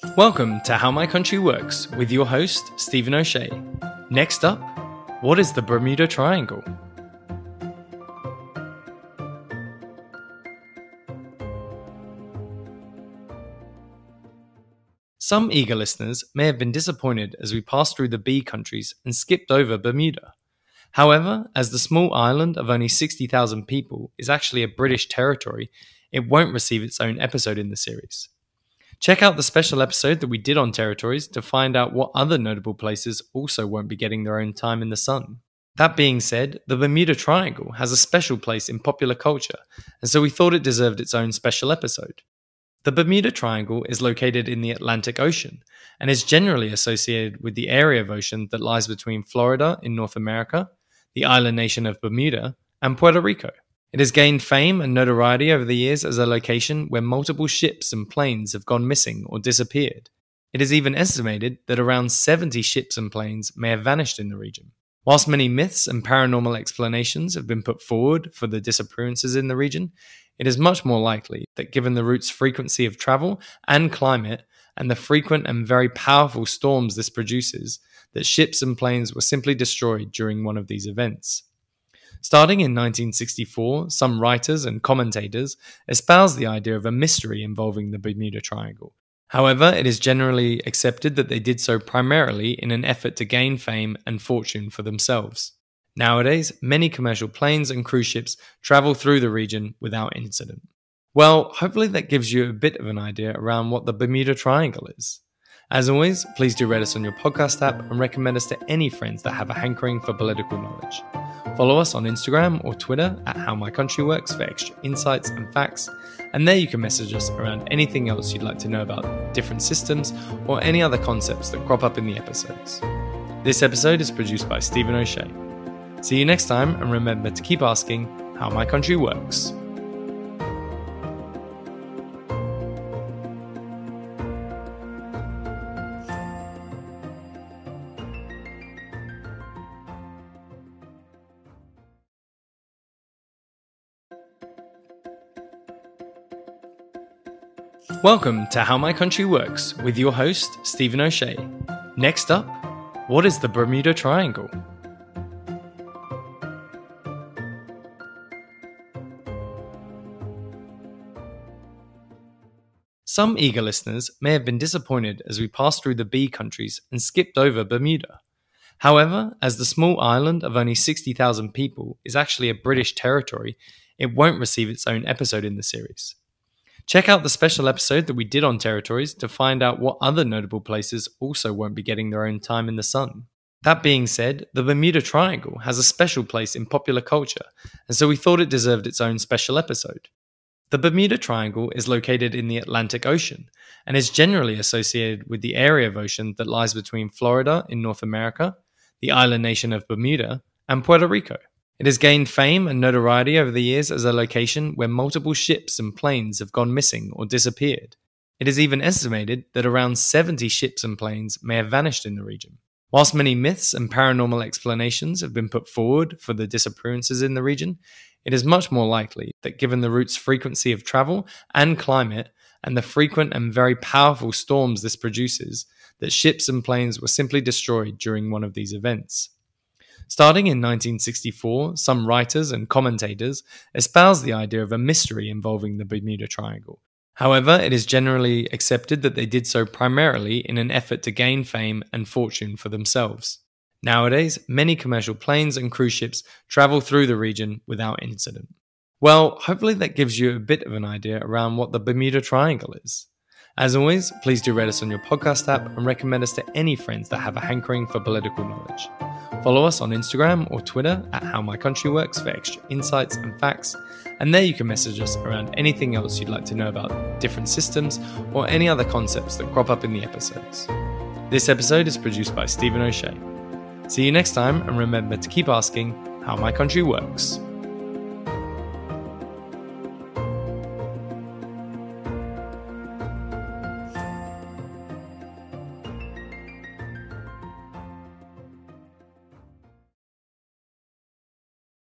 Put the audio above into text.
Welcome to How My Country Works with your host, Stephen O'Shea. Next up, what is the Bermuda Triangle? Some eager listeners may have been disappointed as we passed through the B countries and skipped over Bermuda. However, as the small island of only 60,000 people is actually a British territory, it won't receive its own episode in the series. Check out the special episode that we did on territories to find out what other notable places also won't be getting their own time in the sun. That being said, the Bermuda Triangle has a special place in popular culture, and so we thought it deserved its own special episode. The Bermuda Triangle is located in the Atlantic Ocean and is generally associated with the area of ocean that lies between Florida in North America, the island nation of Bermuda, and Puerto Rico. It has gained fame and notoriety over the years as a location where multiple ships and planes have gone missing or disappeared. It is even estimated that around 70 ships and planes may have vanished in the region. Whilst many myths and paranormal explanations have been put forward for the disappearances in the region, it is much more likely that given the route's frequency of travel and climate, and the frequent and very powerful storms this produces, that ships and planes were simply destroyed during one of these events. Starting in 1964, some writers and commentators espouse the idea of a mystery involving the Bermuda Triangle. However, it is generally accepted that they did so primarily in an effort to gain fame and fortune for themselves. Nowadays, many commercial planes and cruise ships travel through the region without incident. Well, hopefully that gives you a bit of an idea around what the Bermuda Triangle is. As always, please do rate us on your podcast app and recommend us to any friends that have a hankering for political knowledge. Follow us on Instagram or Twitter at How My Country Works for extra insights and facts, and there you can message us around anything else you'd like to know about different systems or any other concepts that crop up in the episodes. This episode is produced by Stephen O'Shea. See you next time, and remember to keep asking how my country works. Welcome to How My Country Works with your host, Stephen O'Shea. Next up, what is the Bermuda Triangle? Some eager listeners may have been disappointed as we passed through the B countries and skipped over Bermuda. However, as the small island of only 60,000 people is actually a British territory, it won't receive its own episode in the series. Check out the special episode that we did on territories to find out what other notable places also won't be getting their own time in the sun. That being said, the Bermuda Triangle has a special place in popular culture, and so we thought it deserved its own special episode. The Bermuda Triangle is located in the Atlantic Ocean and is generally associated with the area of ocean that lies between Florida in North America, the island nation of Bermuda, and Puerto Rico. It has gained fame and notoriety over the years as a location where multiple ships and planes have gone missing or disappeared. It is even estimated that around 70 ships and planes may have vanished in the region. Whilst many myths and paranormal explanations have been put forward for the disappearances in the region, it is much more likely that given the route's frequency of travel and climate, and the frequent and very powerful storms this produces, that ships and planes were simply destroyed during one of these events. Starting in 1964, some writers and commentators espouse the idea of a mystery involving the Bermuda Triangle. However, it is generally accepted that they did so primarily in an effort to gain fame and fortune for themselves. Nowadays, many commercial planes and cruise ships travel through the region without incident. Well, hopefully that gives you a bit of an idea around what the Bermuda Triangle is. As always, please do rate us on your podcast app and recommend us to any friends that have a hankering for political knowledge. Follow us on Instagram or Twitter at How My Country Works for extra insights and facts, and there you can message us around anything else you'd like to know about different systems or any other concepts that crop up in the episodes. This episode is produced by Stephen O'Shea. See you next time, and remember to keep asking how my country works.